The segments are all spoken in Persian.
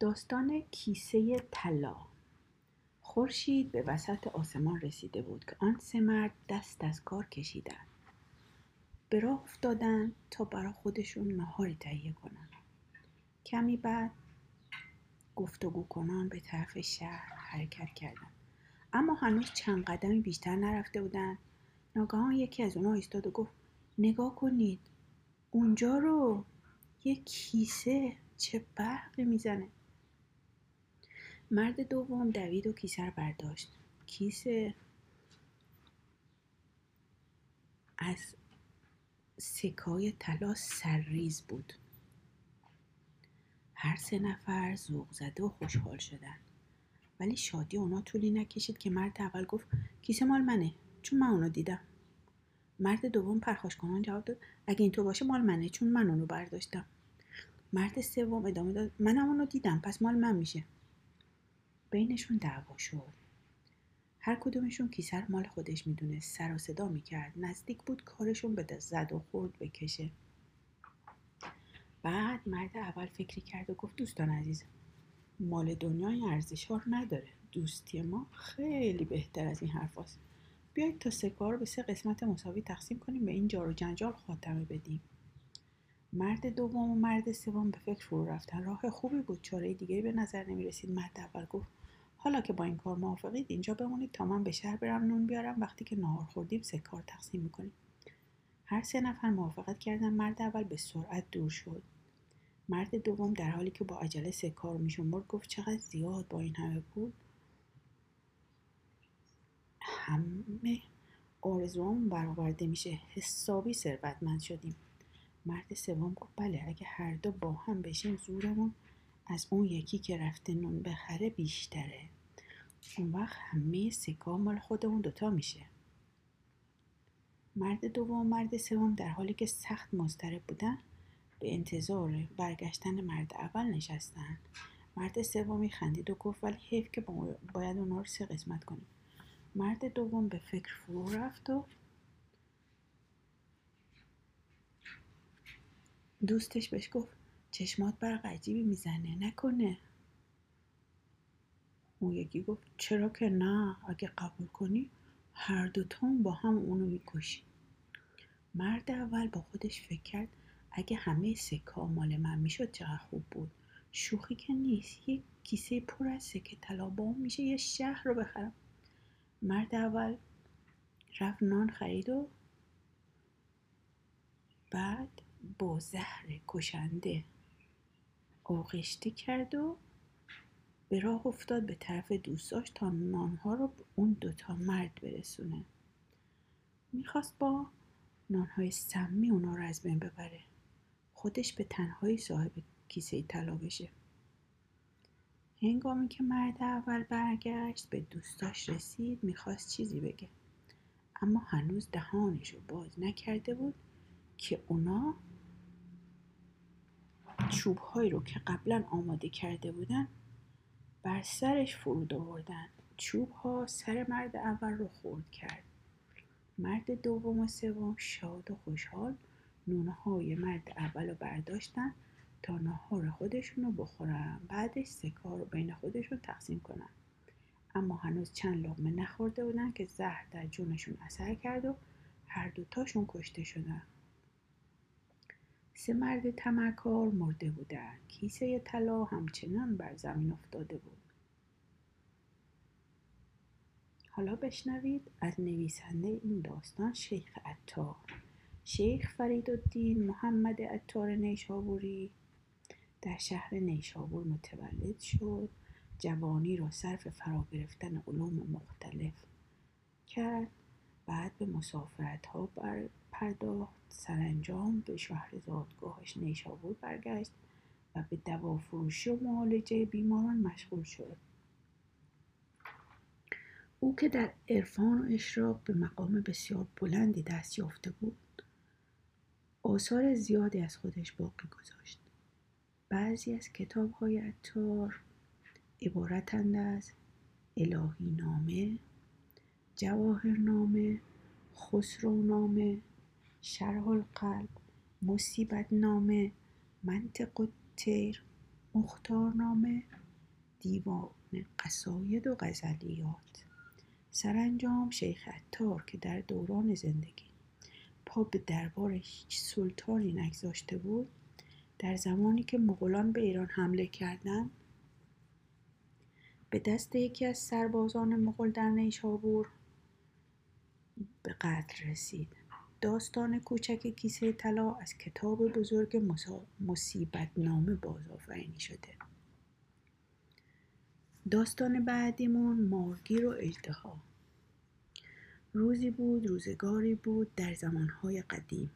داستان کیسه طلا. خورشید به وسط آسمان رسیده بود که آن سه مرد دست از کار کشیدند. به راه افتادند تا برا خودشون نهاری تهیه کنند. کمی بعد گفتگو کنان به طرف شهر حرکت کردند. اما هنوز چند قدمی بیشتر نرفته بودند. ناگهان یکی از اونها ایستاد و گفت نگاه کنید اونجا رو یه کیسه چه برقی می‌زنه. مرد دوم دوید و کیسه رو برداشت. کیسه از سکای طلا سرریز بود. هر سه نفر ذوق زده و خوشحال شدن. ولی شادی اونا طولی نکشید که مرد اول گفت کیسه مال منه چون من اونو دیدم. مرد دوم پرخاش کنان جواب داد اگه اینطور باشه مال منه چون من اونو برداشتم. مرد سوم ادامه داد منم اونو دیدم پس مال من میشه. بینشون دعوا شد. هر کدومشون کیسه مال خودش می‌دونه. سر و صدا می‌کرد. نزدیک بود کارشون به زد و خورد بکشه. بعد مرد اول فکری کرد و گفت دوستان عزیز مال دنیای ارزش ها نداره. دوستی ما خیلی بهتر از این حرف هست. بیایید تا سکار به سه قسمت مساوی تقسیم کنیم به این جار و جنجال خاتمه بدیم. مرد دوم و مرد سوم به فکر فرو رفتن. راه خوبی بود. چاره دیگه به نظر نمی رسید مرد اول گفت حالا که با این کار موافقید اینجا بمونید تا من به شهر برم نون بیارم. وقتی که نهار خوردیم سه کار تقسیم می‌کنیم. هر سه نفر موافقت کردن. مرد اول به سرعت دور شد. مرد دوم در حالی که با عجله سه کار میشمرد گفت چقدر زیاد با این همه پول. همه آرزوام برآورده میشه. حسابی ثروتمند شدیم. مرد سوم گفت بله اگه هر دو با هم بشیم زورمون از اون یکی که رفته نون بخره بیشتره. اون وقت همه سکا مال خودمون دوتا میشه. مرد دوم مرد سوم در حالی که سخت مضطرب بودن به انتظار برگشتن مرد اول نشستن. مرد سومی خندید و گفت ولی حیف که باید اونا رو سه قسمت کنیم. مرد دوم به فکر فرو رفت و دوستش بهش گفت چشمات برق عجیبی می‌زنه نکنه. اون یکی گفت چرا که نه اگه قبول کنی هر دوتون با هم اونو می‌کشی. مرد اول با خودش فکر کرد اگه همه سکه مال من می‌شد چقدر خوب بود. شوخی که نیست یک کیسه پر از سکه طلا با میشه یه شهر رو بخرم. مرد اول رفت نان خرید و بعد با زهر کشنده آغشته کرد و به راه افتاد به طرف دوستاش تا نانها رو به اون دوتا مرد برسونه. می‌خواست با نانهای سمی اونا رو از بین ببره. خودش به تنهایی صاحب کیسه طلا بشه. هنگامی که مرد اول برگشت به دوستاش رسید می‌خواست چیزی بگه. اما هنوز دهانش رو باز نکرده بود. که اونا چوبهایی رو که قبلا آماده کرده بودن بر سرش فرود آوردن. چوب ها سر مرد اول رو خورد کرد. مرد دوم و سوم شاد و خوشحال نونه های مرد اول رو برداشتن تا نهار خودشون رو بخورن. بعدش سکار رو بین خودشون تقسیم کنن. اما هنوز چند لغمه نخورده بودن که زهر در جونشون اثر کرد و هر دوتاشون کشته شدن. سه مرد تمکار مرده بودند. کیسه طلا همچنان بر زمین افتاده بود. حالا بشنوید از نویسنده این داستان شیخ عطار. شیخ فرید الدین محمد عطار نیشابوری در شهر نیشابور متولد شد. جوانی را صرف فرا گرفتن علوم مختلف کرد. به مسافرت ها بر پرداخت سرانجام به شهر زادگاهش نیشابور برگشت و به دوافروشی و معالجه بیماران مشغول شد. او که در عرفان و اشراق به مقام بسیار بلندی دست یافته بود آثار زیادی از خودش باقی گذاشت. بعضی از کتاب های عطار عبارتند از الهی نامه جواهر نامه خسرو نامه شرح القلب مصیبت نامه منطق تیر مختارنامه دیوان قصاید و غزلیات. سرانجام شیخ عطار که در دوران زندگی پا به دربار هیچ سلطانی نگذاشته بود در زمانی که مغولان به ایران حمله کردند به دست یکی از سربازان مغول در نیشابور به قتل رسید. داستان کوچک کیسه طلا از کتاب بزرگ مصیبت نامه بازآفرینی شده. داستان بعدیمون مارگیر و اجدها روزی بود روزگاری بود در زمانهای قدیم.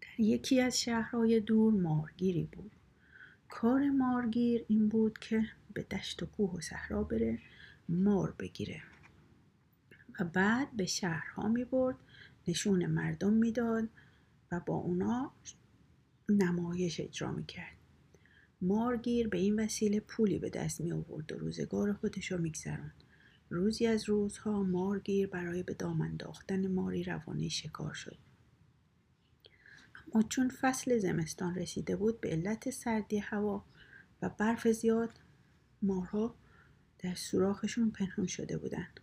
در یکی از شهرهای دور مارگیری بود. کار مارگیر این بود که به دشت و کوه و صحرا بره مار بگیره. و بعد به شهرها می برد نشون مردم می‌داد و با اونا نمایش اجرا می کرد مارگیر به این وسیله پولی به دست می آورد و روزگار خودش رو میگذراند روزی از روزها مارگیر برای به دام انداختن ماری روانه شکار شد. اما چون فصل زمستان رسیده بود به علت سردی هوا و برف زیاد مارها در سوراخشون پنهان شده بودند.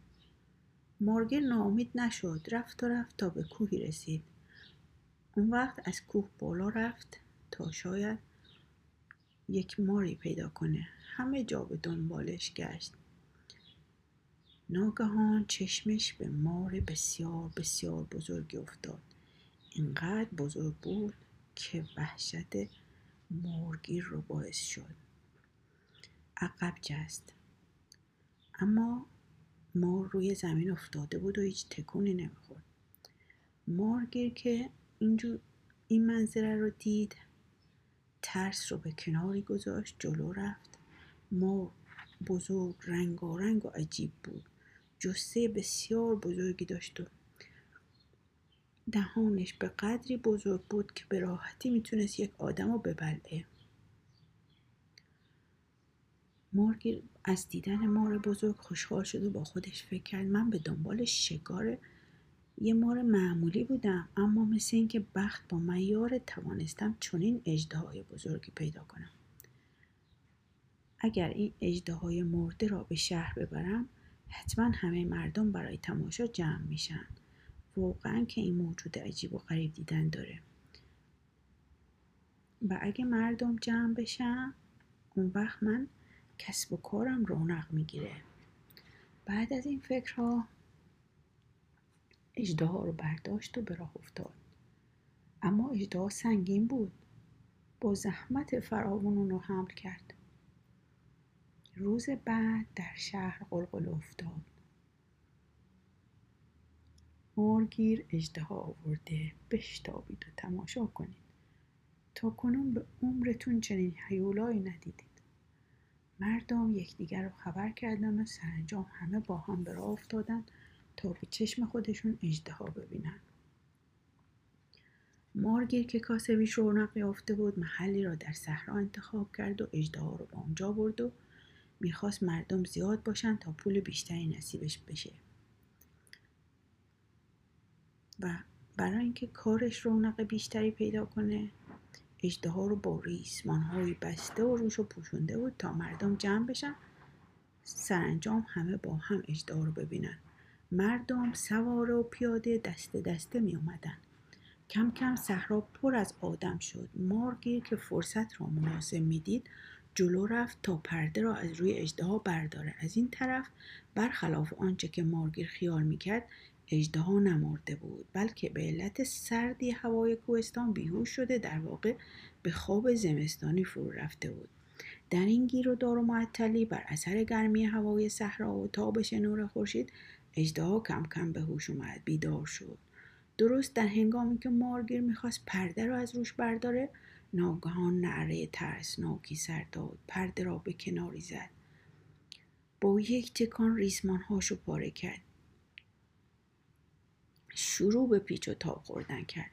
مارگیر ناامید نشد رفت و رفت تا به کوهی رسید. اون وقت از کوه بالا رفت تا شاید یک ماری پیدا کنه. همه جا به دنبالش گشت. ناگهان چشمش به مار بسیار بسیار بزرگی افتاد. اینقدر بزرگ بود که وحشت مارگیر رو باعث شد. عقب جست. اما مار روی زمین افتاده بود و هیچ تکونی نمی‌خورد. مارگیر که اینجور این منظره رو دید ترس رو به کناری گذاشت جلو رفت. مار بزرگ رنگارنگ و عجیب بود. جسه بسیار بزرگی داشت و دهانش به قدری بزرگ بود که به راحتی می‌تونست یک آدم رو ببلعه. مارگیر از دیدن مار بزرگ خوشحال شد و با خودش فکر کرد. من به دنبال شکار یه مار معمولی بودم اما مثل اینکه بخت با من یار توانستم چنین اجدهای بزرگی پیدا کنم. اگر این اجدهای مرده را به شهر ببرم حتما همه مردم برای تماشا جمع میشن. واقعا که این موجود عجیب و غریب دیدن داره. و اگه مردم جمع بشن اون وقت من کسب و کارم رونق می‌گیره. بعد از این فکرها اجدها رو برداشت و به راه افتاد. اما اجدها سنگین بود. با زحمت فراوون رو حمل کرد. روز بعد در شهر قلقل افتاد. مارگیر اجدها آورده بشتابید و تماشا کنید. تا کنون به عمرتون چنین حیولایی ندیدید. مردم یکدیگر رو خبر کردن و سرانجام همه با هم به راه افتادن تا به چشم خودشون اجدها ببینن. مارگیر که کاسبیش رونق یافته بود محلی را در صحرا انتخاب کرد و اجدها رو به اونجا برد و می‌خواست مردم زیاد باشن تا پول بیشتری نصیبش بشه. و برای اینکه کارش رونق بیشتری پیدا کنه اجده رو با ریسمان بسته و روش رو پوشونده بود تا مردم جمع بشن. سرانجام همه با هم اجده رو ببینن. مردم سوار و پیاده دسته دسته می اومدن. کم کم صحرا پر از آدم شد. مارگیر که فرصت را مناسب می‌دید جلو رفت تا پرده را از روی اجدها برداره. از این طرف برخلاف آنچه که مارگیر خیال می‌کرد اجدها نمرده بود بلکه به علت سردی هوای کوهستان بیهوش شده در واقع به خواب زمستانی فرو رفته بود. در این گیر و دار و معطلی بر اثر گرمی هوای صحرا و تابش نور خورشید اجدها کم کم به هوش اومد بیدار شد. درست در هنگامی که مارگیر می‌خواست پرده را از روش برداره ناگهان نعره ترسناکی سر داد پرده را به کناری زد. با یک تکان ریسمان هاشو پاره کرد. شروع به پیچ و تاب خوردن کرد.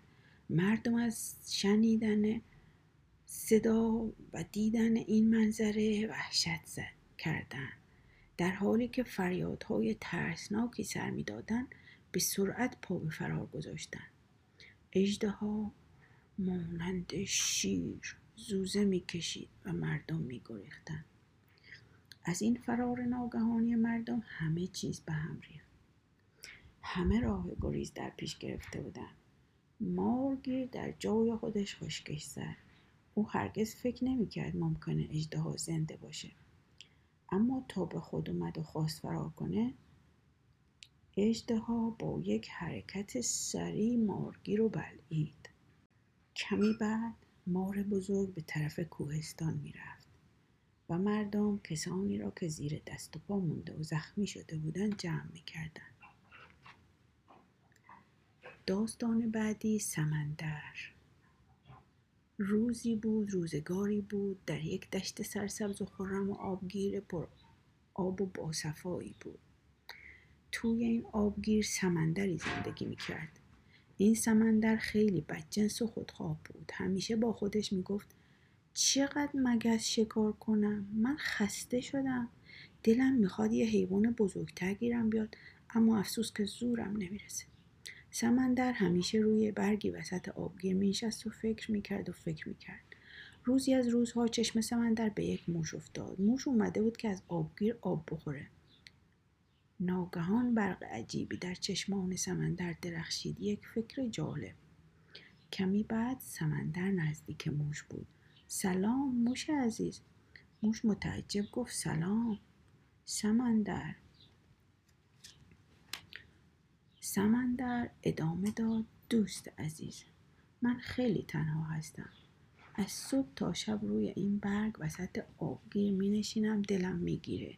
مردم از شنیدن صدا و دیدن این منظره وحشت زد کردن. در حالی که فریادهای ترسناکی سر می‌دادند به سرعت پا به فرار گذاشتن. اجده ها مانند شیر زوزه می‌کشید و مردم میگریختند از این فرار ناگهانی مردم همه چیز به هم ریخت. همه راه گریز در پیش گرفته بودند مارگیر در جای خودش خشکش زد. او هرگز فکر نمی‌کرد ممکنه اجدها زنده باشه. اما تا به خود اومد و خواست فرار کنه اجدها با یک حرکت سریع مارگی رو بلعید. کمی بعد مار بزرگ به طرف کوهستان می‌رفت و مردم کسانی را که زیر دست و پا مونده و زخمی شده بودند جمع می‌کردند داستان بعدی سمندر. روزی بود روزگاری بود در یک دشت سرسبز و خرم و آبگیر پر آب و باصفایی بود. توی این آبگیر سمندری زندگی می‌کرد. این سمندر خیلی بدجنس و خودخواه بود. همیشه با خودش می‌گفت چقدر مگس شکار کنم؟ من خسته شدم. دلم می‌خواد یه حیوان بزرگتر گیرم بیاد اما افسوس که زورم نمی‌رسه. سمندر همیشه روی برگی وسط آبگیر مینشست و فکر می‌کرد و فکر می‌کرد. روزی از روزها چشم سمندر به یک موش افتاد. موش اومده بود که از آبگیر آب بخوره. ناگهان برق عجیبی در چشمان سمندر درخشید. یک فکر جالب. کمی بعد سمندر نزدیک موش بود. سلام موش عزیز. موش متعجب گفت سلام. سمندر سمندر ادامه داد. دوست عزیز من خیلی تنها هستم. از صبح تا شب روی این برگ وسط آبگیر می نشینم دلم می گیره.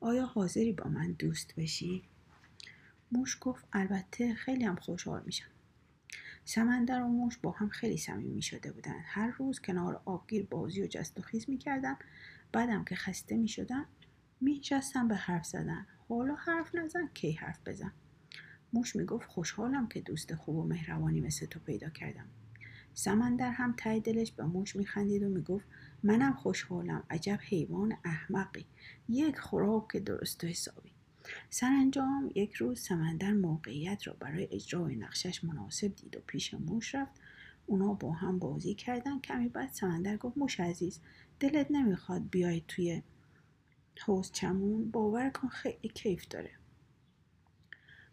آیا حاضری با من دوست بشی؟ موش گفت البته خیلی هم خوشحال میشم. سمندر و موش با هم خیلی صمیمی شده بودن. هر روز کنار آبگیر بازی و جست و خیز می‌کردن. بعدم که خسته می‌شدن میشستن به حرف زدن. حالا حرف نزن کی حرف بزن؟ موش می‌گفت خوشحالم که دوست خوب و مهربانی مثل تو پیدا کردم. سمندر هم ته دلش به موش میخندید و می‌گفت منم خوشحالم عجب حیوان احمقی یک خوراک درست و حسابی. سرانجام یک روز سمندر موقعیت را برای اجرای نقشش مناسب دید و پیش موش رفت. اونا با هم بازی کردن. کمی بعد سمندر گفت موش عزیز دلت نمی‌خواد بیای توی حوز چمون؟ باور کن خیلی کیف داره.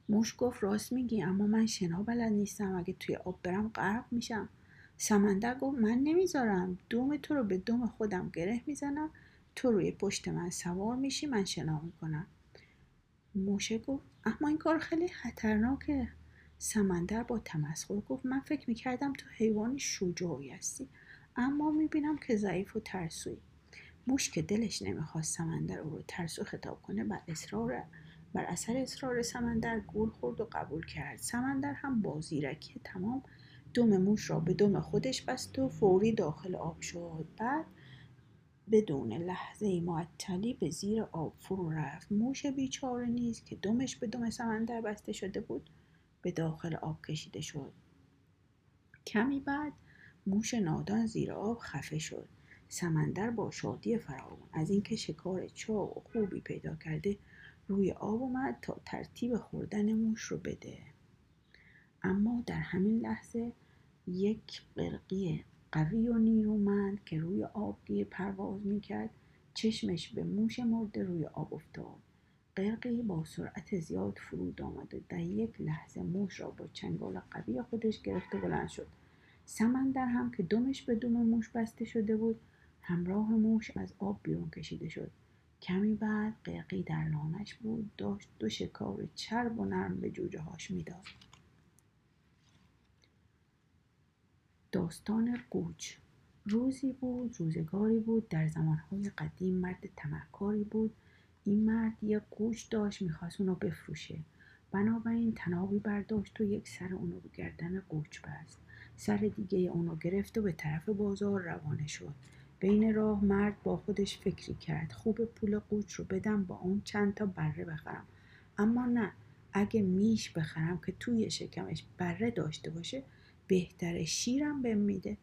موش گفت راست میگی اما من شنا بلد نیستم. اگه توی آب برم غرق میشم. سمندر گفت من نمی‌ذارم. دوم تو رو به دوم خودم گره می‌زنم. تو روی پشت من سوار میشی من شنا می‌کنم. موشه گفت اما این کار خیلی خطرناکه. سمندر با تمسخر گفت من فکر می‌کردم تو حیوان شجاعی هستی اما می‌بینم که ضعیف و ترسوی موش که دلش نمی‌خواست سمندر او رو ترسو خطاب کنه بر اصرار بر اثر اصرار سمندر گول خورد و قبول کرد. سمندر هم با زیرکی تمام دم موش را به دم خودش بست و فوری داخل آب شد. بعد بدون لحظه معطلی به زیر آب فرو رفت. موش بیچاره نیز که دمش به دم سمندر بسته شده بود به داخل آب کشیده شد. کمی بعد موش نادان زیر آب خفه شد. سمندر با شادی فراوان از اینکه شکار چاق و خوبی پیدا کرده روی آب اومد تا ترتیب خوردن موش رو بده. اما در همین لحظه یک قرقی قوی و نیرومند که روی آبگیر پرواز می‌کرد. چشمش به موش مرده روی آب افتاد. قرقی با سرعت زیاد فرود آمد و در یک لحظه موش را با چنگال قوی خودش گرفت و بلند شد. سمندر هم که دمش به دم موش بسته شده بود همراه موش از آب بیرون کشیده شد. کمی بعد قرقی در لانش بود داشت دو شکار چرب و نرم به جوجه هاش می‌داد. داستان قوچ. روزی بود روزگاری بود در زمانهای قدیم مرد تمکاری بود. این مرد یک قوچ داشت می‌خواست اونو بفروشه. بنابراین تنابی برداشت و یک سر اونو به گردن قوچ بست. سر دیگه اونو گرفت و به طرف بازار روانه شد. بین راه مرد با خودش فکری کرد. خوب پول قوچ رو بدم با اون چند تا بره بخرم. اما نه. اگه میش بخرم که توی شکمش بره داشته باشه بهتره شیرم بهم میده.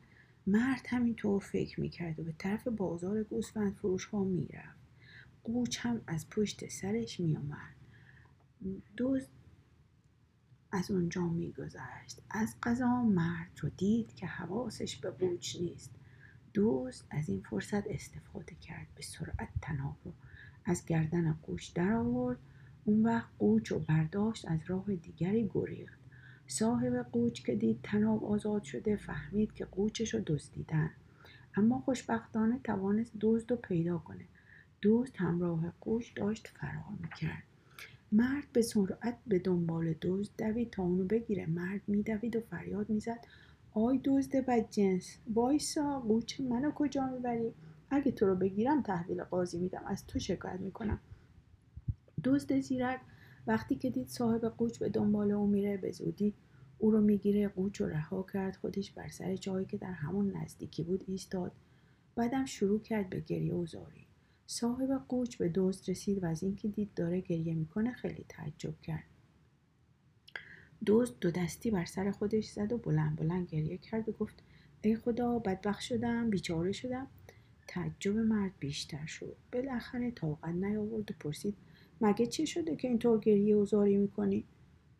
مرد همینطور فکر می‌کرد و به طرف بازار گوسفند فروش ها می‌رفت. قوچ هم از پشت سرش میآمد. دوز از اونجا میگذشت. از قضا مرد رو دید که حواسش به قوچ نیست. دوست از این فرصت استفاده کرد. به سرعت تناب رو از گردن قوچ در آورد. اون وقت قوچ رو برداشت از راه دیگری گریخت. صاحب قوچ که دید تناب آزاد شده فهمید که قوچش رو دزدیدن. اما خوشبختانه توانست دزد رو پیدا کنه. دوست همراه قوچ داشت فرار می‌کرد. مرد به سرعت به دنبال دزد دوید تا اونو بگیره. مرد میدوید و فریاد می‌زد. آی دزد بدجنس وایسا قوچ منو کجا می‌بری؟ اگه تو رو بگیرم تحویل قاضی میدم از تو شکایت می‌کنم. دزد زیرک وقتی که دید صاحب قوچ به دنبال او میره به زودی او رو می‌گیره قوچ رو رها کرد خودش بر سر جایی که در همون نزدیکی بود ایستاد. بعدم شروع کرد به گریه و زاری. صاحب قوچ به دزد رسید و از اینکه دید داره گریه می‌کنه خیلی تعجب کرد. دزد دو دستی بر سر خودش زد و بلند بلند گریه کرد و گفت ای خدا بدبخت شدم بیچاره شدم. تعجب مرد بیشتر شد. بالاخره طاقت نیاورد و پرسید مگه چی شده که اینطور گریه و زاری می‌کنی؟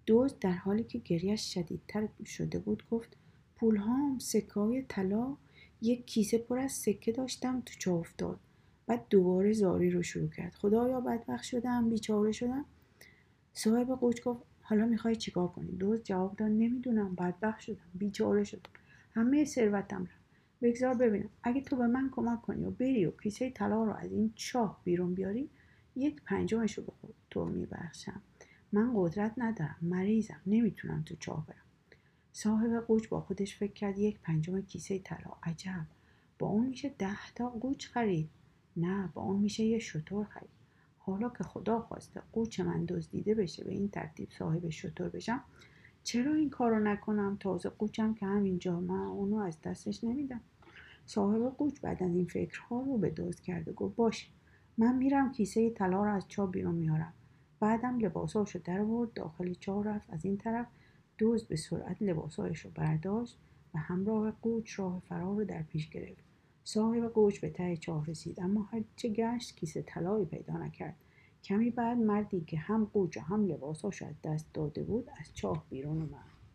دزد در حالی که گریهش شدیدتر شده بود گفت پولهام سکه های طلا یک کیسه پر از سکه داشتم تو چه افتاد؟ بعد دوباره زاری رو شروع کرد. خدایا بدبخت شدم بیچاره شدم. صاحب قوچ گفت حالا می‌خوای چیکار کنی؟ دوست جواب داد نمی‌دونم بدبخت شدم بیچاره شدم. همه ثروتم رفت. بگذار ببینم. اگه تو به من کمک کنی و بری و کیسه طلا رو از این چاه بیرون بیاری یک پنجمش رو به تو میبخشم. من قدرت ندارم مریضم نمی‌تونم تو چاه برم. صاحب قوچ با خودش فکر کرد یک پنجم کیسه طلا. عجب. با اون میشه ده تا قوچ خرید. نه با اون میشه یه شطور خرید. حالا که خدا خواسته قوچ من دزدیده بشه به این ترتیب صاحب شطور بشم چرا این کارو نکنم؟ تازه قوچم که همینجا من اونو از دستش نمیدم. صاحب قوچ بعد از این فکرها رو به دزد کرده گفت باشه من میرم کیسه طلا رو از چاه بیرون میارم. بعدم لباساش رو در آورد داخل چاه رفت. از این طرف دزد به سرعت لباسایش رو برداشت و همراه قوچ راه فرار رو در پیش گرفت. صاحب قوچ به ته چاه رسید اما هرچه گشت کیسه طلایی پیدا نکرد. کمی بعد مردی که هم قوچ هم لباساش از دست داده بود از چاه بیرون اومد.